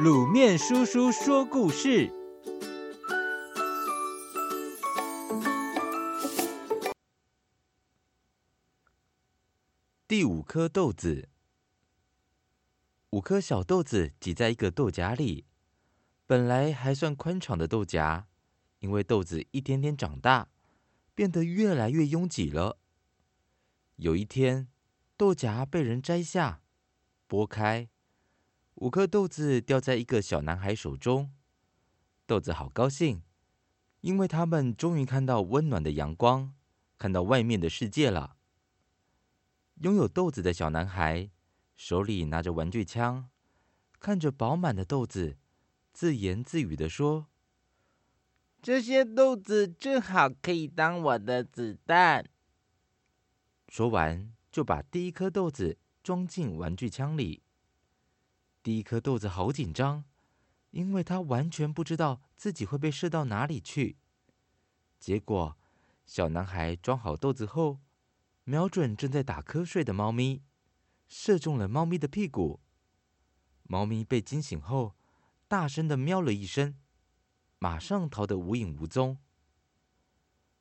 卤面叔叔说故事。第五颗豆子，五颗小豆子挤在一个豆荚里，本来还算宽敞的豆荚，因为豆子一天天长大，变得越来越拥挤了。有一天，豆荚被人摘下，剥开，五颗豆子掉在一个小男孩手中。豆子好高兴，因为他们终于看到温暖的阳光，看到外面的世界了。拥有豆子的小男孩手里拿着玩具枪，看着饱满的豆子，自言自语地说：“这些豆子正好可以当我的子弹。”说完，就把第一颗豆子装进玩具枪里。第一颗豆子好紧张，因为他完全不知道自己会被射到哪里去。结果，小男孩装好豆子后，瞄准正在打瞌睡的猫咪，射中了猫咪的屁股。猫咪被惊醒后，大声地喵了一声，马上逃得无影无踪。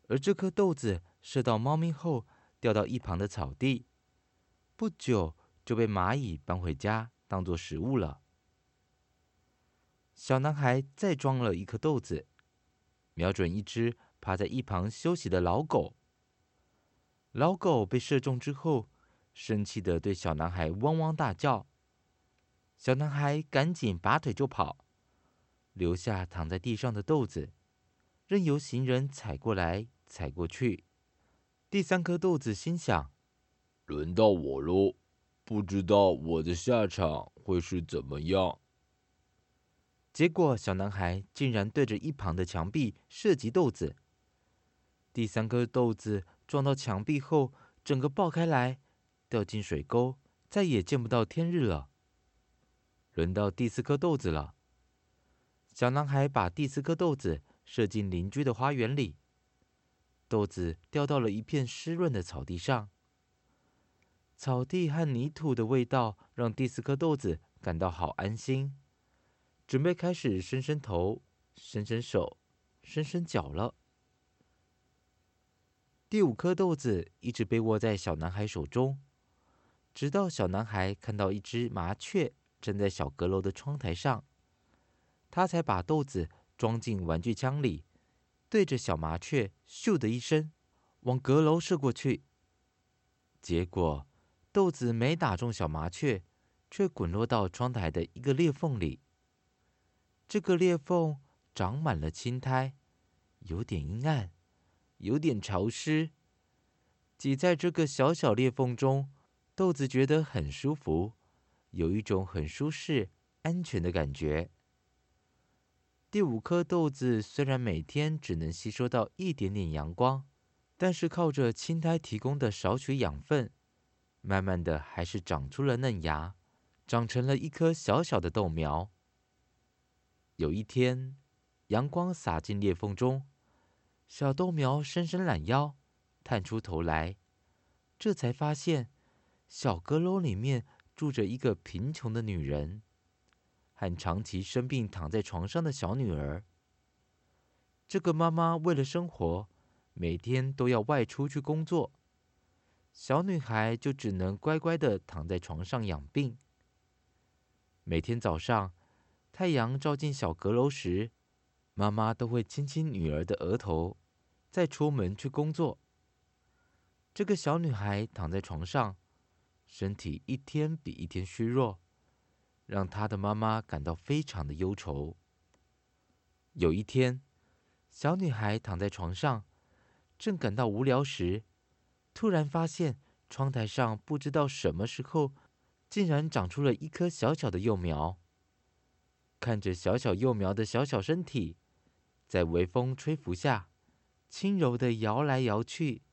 而这颗豆子射到猫咪后，掉到一旁的草地，不久就被蚂蚁搬回家当做食物了。小男孩再装了一颗豆子，瞄准一只趴在一旁休息的老狗。老狗被射中之后，生气地对小男孩汪汪大叫。小男孩赶紧拔腿就跑，留下躺在地上的豆子，任由行人踩过来踩过去。第三颗豆子心想：“轮到我喽，不知道我的下场会是怎么样。”结果，小男孩竟然对着一旁的墙壁射击豆子。第三颗豆子撞到墙壁后，整个爆开来，掉进水沟，再也见不到天日了。轮到第四颗豆子了，小男孩把第四颗豆子射进邻居的花园里。豆子掉到了一片湿润的草地上，草地和泥土的味道让第四颗豆子感到好安心，准备开始伸伸头、伸伸手、伸伸脚了。第五颗豆子一直被握在小男孩手中，直到小男孩看到一只麻雀站在小阁楼的窗台上，他才把豆子装进玩具枪里。对着小麻雀，咻的一声，往阁楼射过去。结果，豆子没打中小麻雀，却滚落到窗台的一个裂缝里。这个裂缝长满了青苔，有点阴暗，有点潮湿。挤在这个小小裂缝中，豆子觉得很舒服，有一种很舒适、安全的感觉。第五颗豆子虽然每天只能吸收到一点点阳光，但是靠着青苔提供的少许养分，慢慢的还是长出了嫩芽，长成了一颗小小的豆苗。有一天，阳光洒进裂缝中，小豆苗伸伸懒腰，探出头来，这才发现小阁楼里面住着一个贫穷的女人。和长期生病躺在床上的小女儿。这个妈妈为了生活，每天都要外出去工作，小女孩就只能乖乖的躺在床上养病。每天早上，太阳照进小阁楼时，妈妈都会亲亲女儿的额头，再出门去工作。这个小女孩躺在床上，身体一天比一天虚弱。让她的妈妈感到非常的忧愁。有一天，小女孩躺在床上，正感到无聊时，突然发现窗台上不知道什么时候，竟然长出了一棵小小的幼苗。看着小小幼苗的小小身体，在微风吹拂下，轻柔的摇来摇去，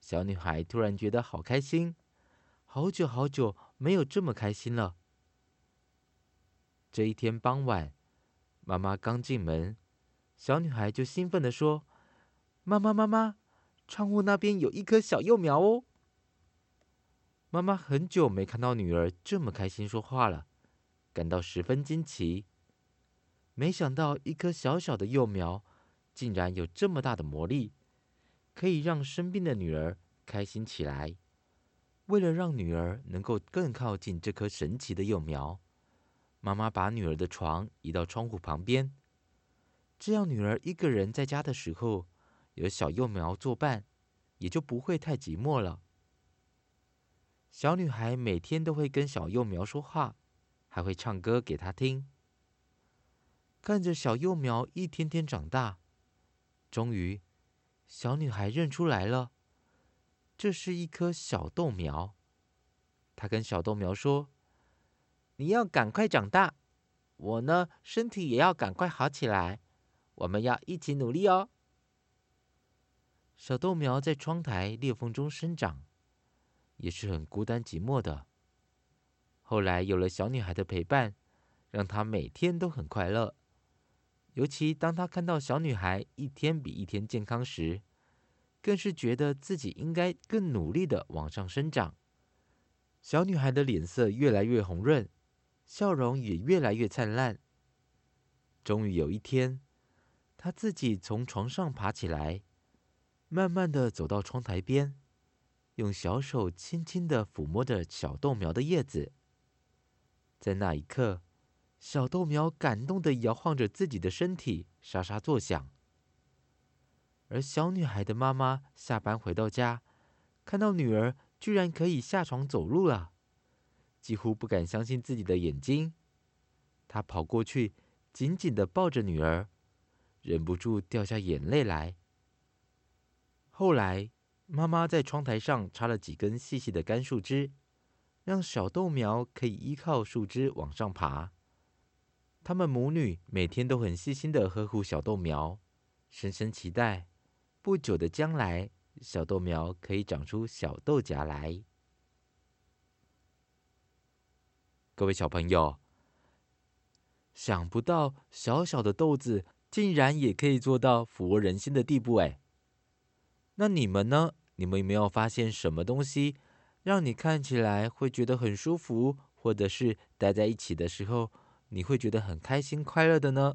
小女孩突然觉得好开心，好久好久没有这么开心了。这一天傍晚，妈妈刚进门，小女孩就兴奋地说：“妈妈，妈妈，窗户那边有一颗小幼苗哦。”妈妈很久没看到女儿这么开心说话了，感到十分惊奇。没想到一颗小小的幼苗，竟然有这么大的魔力，可以让生病的女儿开心起来。为了让女儿能够更靠近这颗神奇的幼苗，妈妈把女儿的床移到窗户旁边，这样女儿一个人在家的时候，有小幼苗作伴，也就不会太寂寞了。小女孩每天都会跟小幼苗说话，还会唱歌给她听。看着小幼苗一天天长大，终于，小女孩认出来了，这是一棵小豆苗。她跟小豆苗说：“你要赶快长大，我呢，身体也要赶快好起来，我们要一起努力哦。”小豆苗在窗台裂缝中生长，也是很孤单寂寞的。后来有了小女孩的陪伴，让她每天都很快乐。尤其当他看到小女孩一天比一天健康时，更是觉得自己应该更努力的往上生长。小女孩的脸色越来越红润，笑容也越来越灿烂。终于有一天，她自己从床上爬起来，慢慢的走到窗台边，用小手轻轻的抚摸着小豆苗的叶子。在那一刻，小豆苗感动的摇晃着自己的身体，沙沙作响。而小女孩的妈妈下班回到家，看到女儿居然可以下床走路了，几乎不敢相信自己的眼睛。她跑过去，紧紧的抱着女儿，忍不住掉下眼泪来。后来，妈妈在窗台上插了几根细细的干树枝，让小豆苗可以依靠树枝往上爬。他们母女每天都很细心的呵护小豆苗，深深期待不久的将来，小豆苗可以长出小豆荚来。各位小朋友，想不到小小的豆子竟然也可以做到抚慰人心的地步哎！那你们呢？你们有没有发现什么东西让你看起来会觉得很舒服，或者是待在一起的时候，你会觉得很开心、快乐的呢？